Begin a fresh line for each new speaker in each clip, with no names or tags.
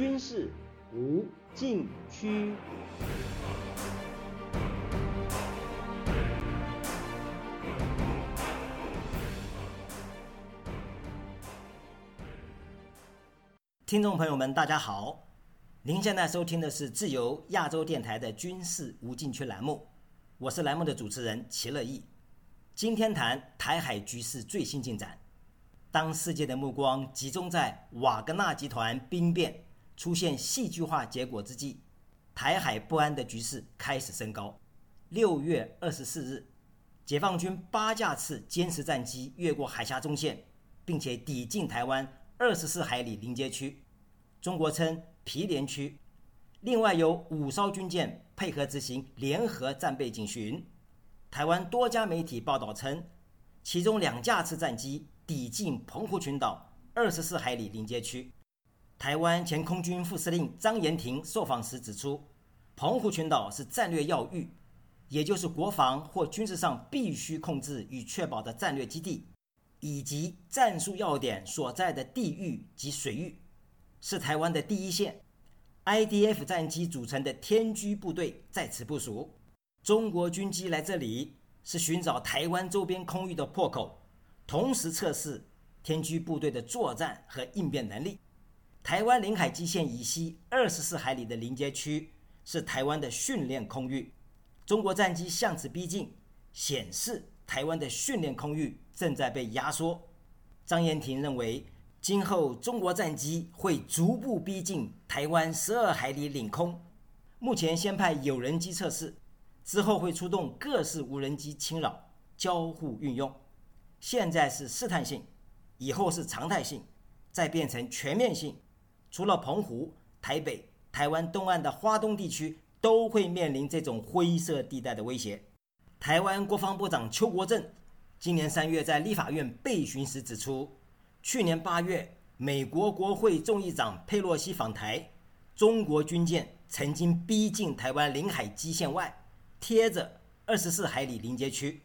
军事无禁区。听众朋友们，大家好，您现在收听的是自由亚洲电台的军事无禁区栏目，我是栏目的主持人齐乐意。今天谈台海局势最新进展。当世界的目光集中在瓦格纳集团兵变出现戏剧化结果之际，台海不安的局势开始升高。六月二十四日，解放军八架次歼十战机越过海峡中线，并且抵近台湾二十四海里临界区，中国称毗连区。另外有五艘军舰配合执行联合战备警巡。台湾多家媒体报道称，其中两架次战机。抵近澎湖群岛二十四海里临界区，台湾前空军副司令张延廷受访时指出，澎湖群岛是战略要域，也就是国防或军事上必须控制与确保的战略基地，以及战术要点所在的地域及水域，是台湾的第一线。IDF 战机组成的天居部队在此部署，中国军机来这里是寻找台湾周边空域的破口。同时测试天居部队的作战和应变能力。台湾领海基线以西二十四海里的临街区是台湾的训练空域，中国战机向此逼近，显示台湾的训练空域正在被压缩。张延廷认为，今后中国战机会逐步逼近台湾十二海里领空。目前先派有人机测试，之后会出动各式无人机侵扰，交互运用。现在是试探性，以后是常态性，再变成全面性。除了澎湖、台北、台湾东岸的花东地区，都会面临这种灰色地带的威胁。台湾国防部长邱国正今年三月在立法院备询时指出，去年八月美国国会众议长佩洛西访台，中国军舰曾经逼近台湾领海基线外，贴着二十四海里临界区。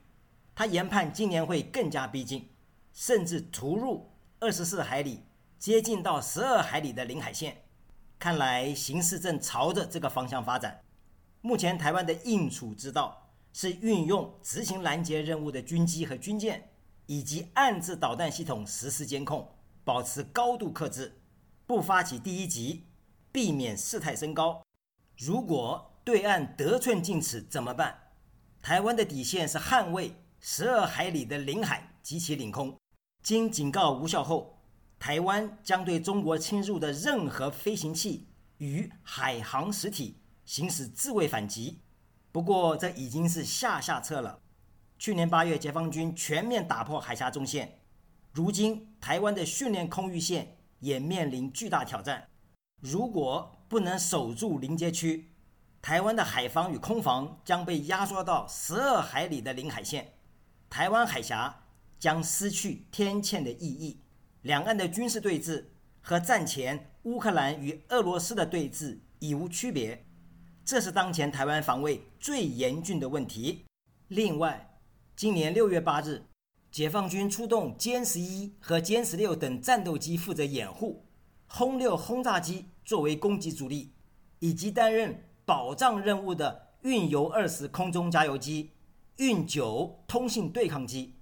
他研判今年会更加逼近，甚至突入二十四海里，接近到十二海里的领海线。看来形势正朝着这个方向发展。目前台湾的应处之道是运用执行拦截任务的军机和军舰，以及暗制导弹系统实施监控，保持高度克制，不发起第一击，避免事态升高。如果对岸得寸进尺怎么办？台湾的底线是捍卫。十二海里的领海及其领空，经警告无效后，台湾将对中国侵入的任何飞行器与海航实体行使自卫反击。不过，这已经是下下策了。去年八月，解放军全面打破海峡中线，如今台湾的训练空域线也面临巨大挑战。如果不能守住临街区，台湾的海防与空防将被压缩到十二海里的领海线。台湾海峡将失去天堑的意义，两岸的军事对峙和战前乌克兰与俄罗斯的对峙已无区别，这是当前台湾防卫最严峻的问题。另外，今年六月八日，解放军出动歼十一和歼十六等战斗机负责掩护，轰六轰炸机作为攻击主力，以及担任保障任务的运油二十空中加油机。运九通信对抗机、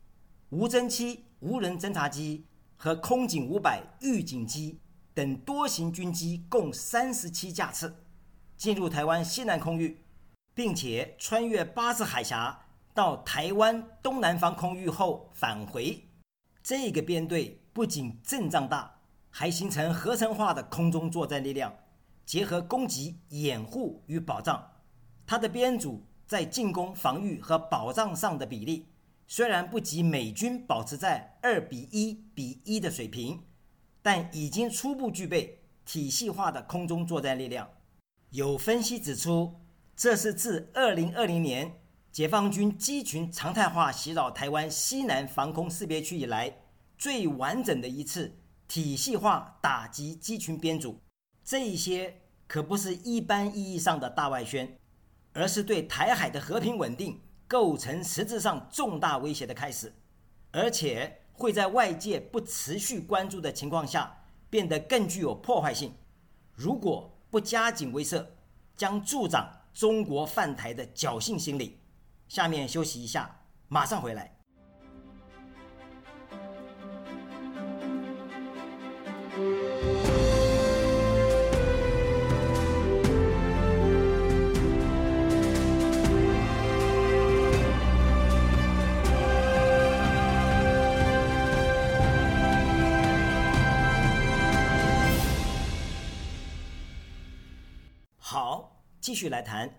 无侦七无人侦察机和空警五百预警机等多型军机共三十七架次进入台湾西南空域，并且穿越巴士海峡到台湾东南方空域后返回。这个编队不仅阵仗大，还形成合成化的空中作战力量，结合攻击、掩护与保障。它的编组。在进攻、防御和保障上的比例，虽然不及美军保持在二比一比一的水平，但已经初步具备体系化的空中作战力量。有分析指出，这是自二零二零年解放军机群常态化袭扰台湾西南防空识别区以来，最完整的一次体系化打击机群编组。这一些可不是一般意义上的大外宣。而是对台海的和平稳定构成实质上重大威胁的开始，而且会在外界不持续关注的情况下变得更具有破坏性。如果不加紧威慑，将助长中国犯台的侥幸心理。下面休息一下，马上回来。继续来谈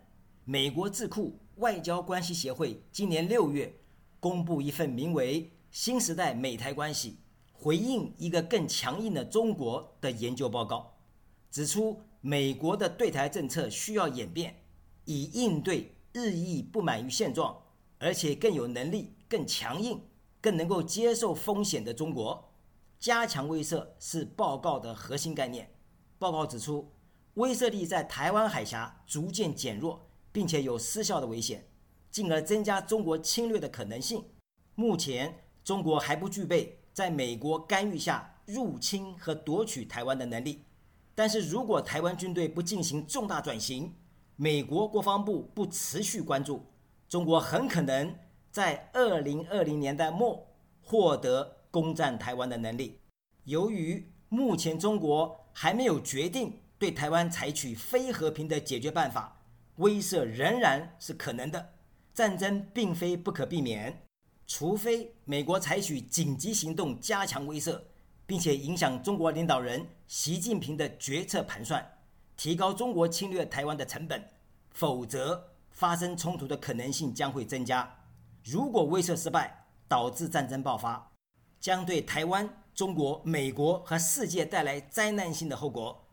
美国智库外交关系协会今年六月公布一份名为《新时代美台关系：回应一个更强硬的中国》的研究报告，指出美国的对台政策需要演变，以应对日益不满于现状，而且更有能力、更强硬、更能够接受风险的中国。加强威慑是报告的核心概念。报告指出。威慑力在台湾海峡逐渐减弱，并且有失效的危险，进而增加中国侵略的可能性。目前，中国还不具备在美国干预下入侵和夺取台湾的能力。但是如果台湾军队不进行重大转型，美国国防部不持续关注，中国很可能在二零二零年代末获得攻占台湾的能力。由于目前中国还没有决定。对台湾采取非和平的解决办法，威慑仍然是可能的。战争并非不可避免，除非美国采取紧急行动加强威慑，并且影响中国领导人习近平的决策盘算，提高中国侵略台湾的成本，否则发生冲突的可能性将会增加。如果威慑失败，导致战争爆发，将对台湾、中国、美国和世界带来灾难性的后果。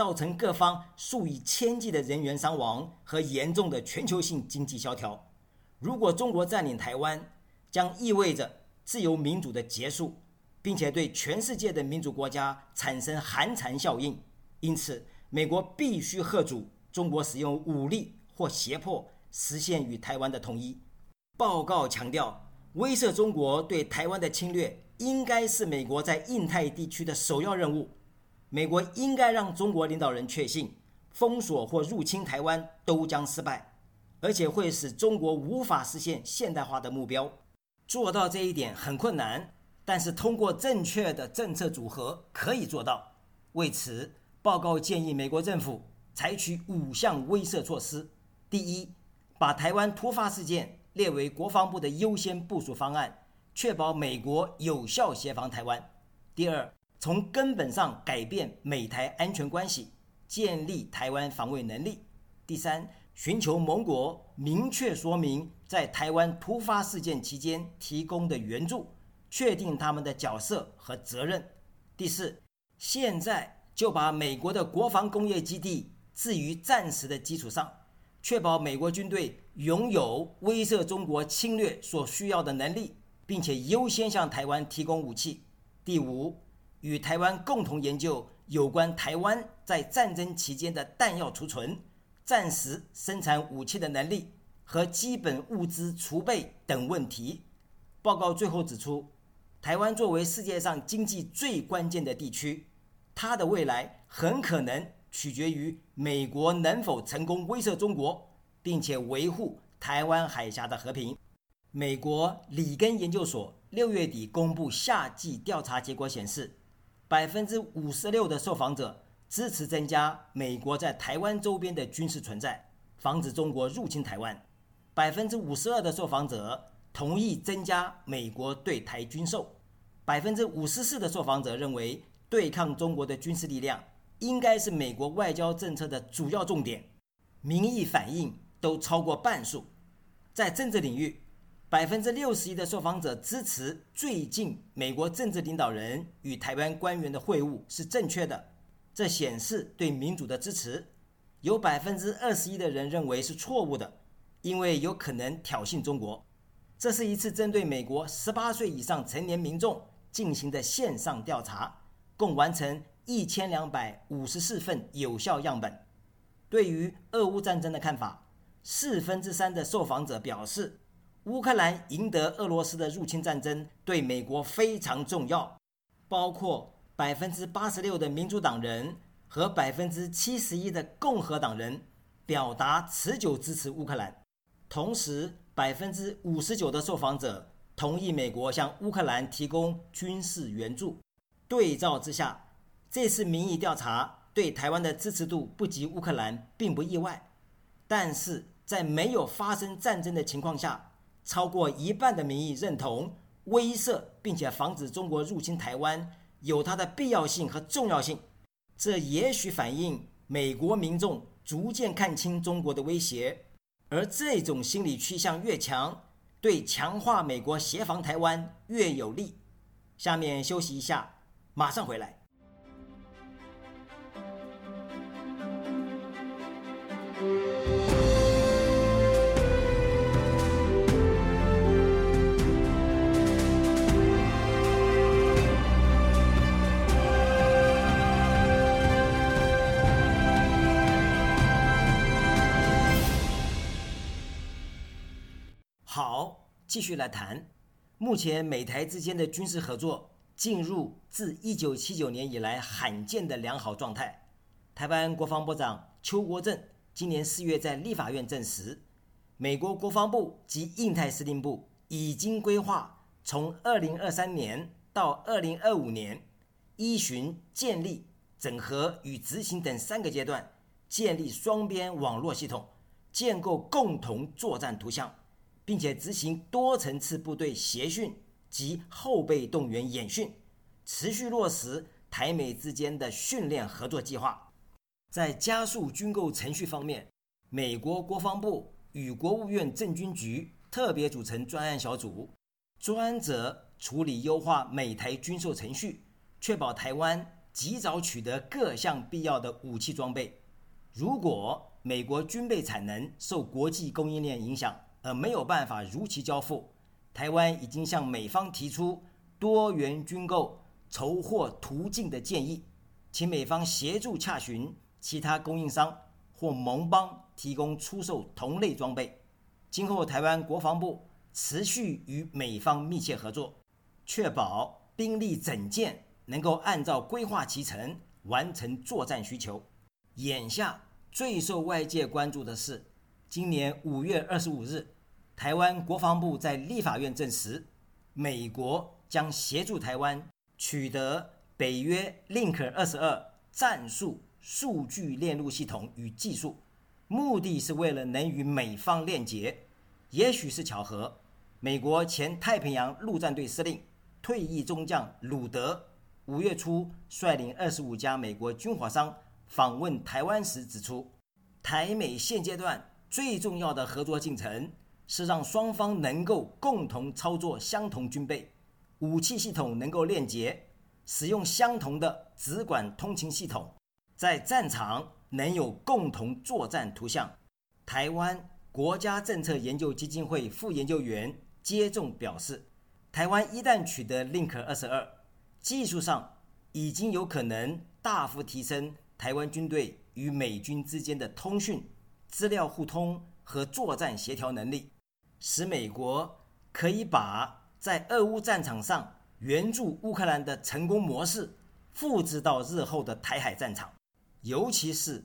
造成各方数以千计的人员伤亡和严重的全球性经济萧条。如果中国占领台湾，将意味着自由民主的结束，并且对全世界的民主国家产生寒蝉效应。因此，美国必须贺阻中国使用武力或胁迫实现与台湾的统一。报告强调，威慑中国对台湾的侵略应该是美国在印太地区的首要任务。美国应该让中国领导人确信，封锁或入侵台湾都将失败，而且会使中国无法实现现代化的目标。做到这一点很困难，但是通过正确的政策组合可以做到。为此，报告建议美国政府采取五项威慑措施：第一，把台湾突发事件列为国防部的优先部署方案，确保美国有效协防台湾；第二，从根本上改变美台安全关系，建立台湾防卫能力。第三，寻求盟国明确说明在台湾突发事件期间提供的援助，确定他们的角色和责任。第四，现在就把美国的国防工业基地置于暂时的基础上，确保美国军队拥有威慑中国侵略所需要的能力，并且优先向台湾提供武器。第五。与台湾共同研究有关台湾在战争期间的弹药储存、战时生产武器的能力和基本物资储备等问题。报告最后指出，台湾作为世界上经济最关键的地区，它的未来很可能取决于美国能否成功威慑中国，并且维护台湾海峡的和平。美国里根研究所六月底公布夏季调查结果显示。百分之五十六的受访者支持增加美国在台湾周边的军事存在，防止中国入侵台湾。百分之五十二的受访者同意增加美国对台军售。百分之五十四的受访者认为，对抗中国的军事力量应该是美国外交政策的主要重点。民意反应都超过半数。在政治领域。百分之六十一的受访者支持最近美国政治领导人与台湾官员的会晤是正确的，这显示对民主的支持。有百分之二十一的人认为是错误的，因为有可能挑衅中国。这是一次针对美国十八岁以上成年民众进行的线上调查，共完成一千两百五十四份有效样本。对于俄乌战争的看法，四分之三的受访者表示。乌克兰赢得俄罗斯的入侵战争对美国非常重要，包括百分之八十六的民主党人和百分之七十一的共和党人表达持久支持乌克兰，同时百分之五十九的受访者同意美国向乌克兰提供军事援助。对照之下，这次民意调查对台湾的支持度不及乌克兰，并不意外。但是在没有发生战争的情况下，超过一半的民意认同威慑并且防止中国入侵台湾有它的必要性和重要性。这也许反映美国民众逐渐看清中国的威胁，而这种心理趋向越强，对强化美国协防台湾越有利。下面休息一下，马上回来。继续来谈，目前美台之间的军事合作进入自一九七九年以来罕见的良好状态。台湾国防部长邱国正今年四月在立法院证实，美国国防部及印太司令部已经规划从二零二三年到二零二五年，依循建立、整合与执行等三个阶段，建立双边网络系统，建构共同作战图像。并且执行多层次部队协训及后备动员演训，持续落实台美之间的训练合作计划。在加速军购程序方面，美国国防部与国务院政军局特别组成专案小组，专责处理优化美台军售程序，确保台湾及早取得各项必要的武器装备。如果美国军备产能受国际供应链影响，而没有办法如期交付，台湾已经向美方提出多元军购筹货途径的建议，请美方协助洽询其他供应商或盟邦提供出售同类装备。今后台湾国防部持续与美方密切合作，确保兵力整建能够按照规划期程完成作战需求。眼下最受外界关注的是。今年五月二十五日，台湾国防部在立法院证实，美国将协助台湾取得北约 Link 二十二战术数据链路系统与技术，目的是为了能与美方链接。也许是巧合，美国前太平洋陆战队司令、退役中将鲁德五月初率领二十五家美国军火商访问台湾时指出，台美现阶段。最重要的合作进程是让双方能够共同操作相同军备、武器系统，能够链接，使用相同的直管通勤系统，在战场能有共同作战图像。台湾国家政策研究基金会副研究员接种表示，台湾一旦取得 Link 二十二，技术上已经有可能大幅提升台湾军队与美军之间的通讯。资料互通和作战协调能力，使美国可以把在俄乌战场上援助乌克兰的成功模式复制到日后的台海战场。尤其是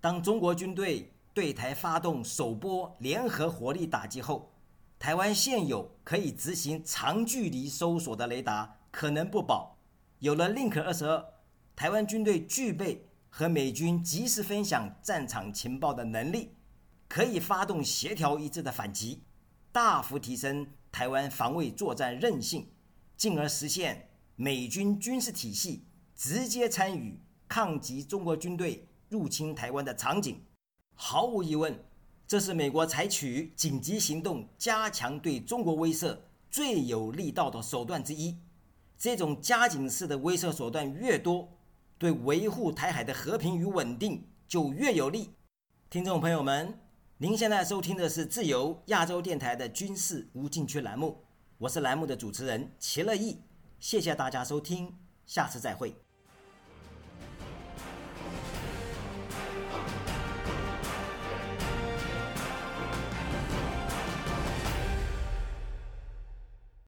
当中国军队对台发动首波联合火力打击后，台湾现有可以执行长距离搜索的雷达可能不保。有了 Link 二十二，台湾军队具备。和美军及时分享战场情报的能力，可以发动协调一致的反击，大幅提升台湾防卫作战韧性，进而实现美军军事体系直接参与抗击中国军队入侵台湾的场景。毫无疑问，这是美国采取紧急行动、加强对中国威慑最有力道的手段之一。这种加紧式的威慑手段越多。对维护台海的和平与稳定就越有利。听众朋友们，您现在收听的是自由亚洲电台的军事无禁区栏目，我是栏目的主持人齐乐意，谢谢大家收听，下次再会。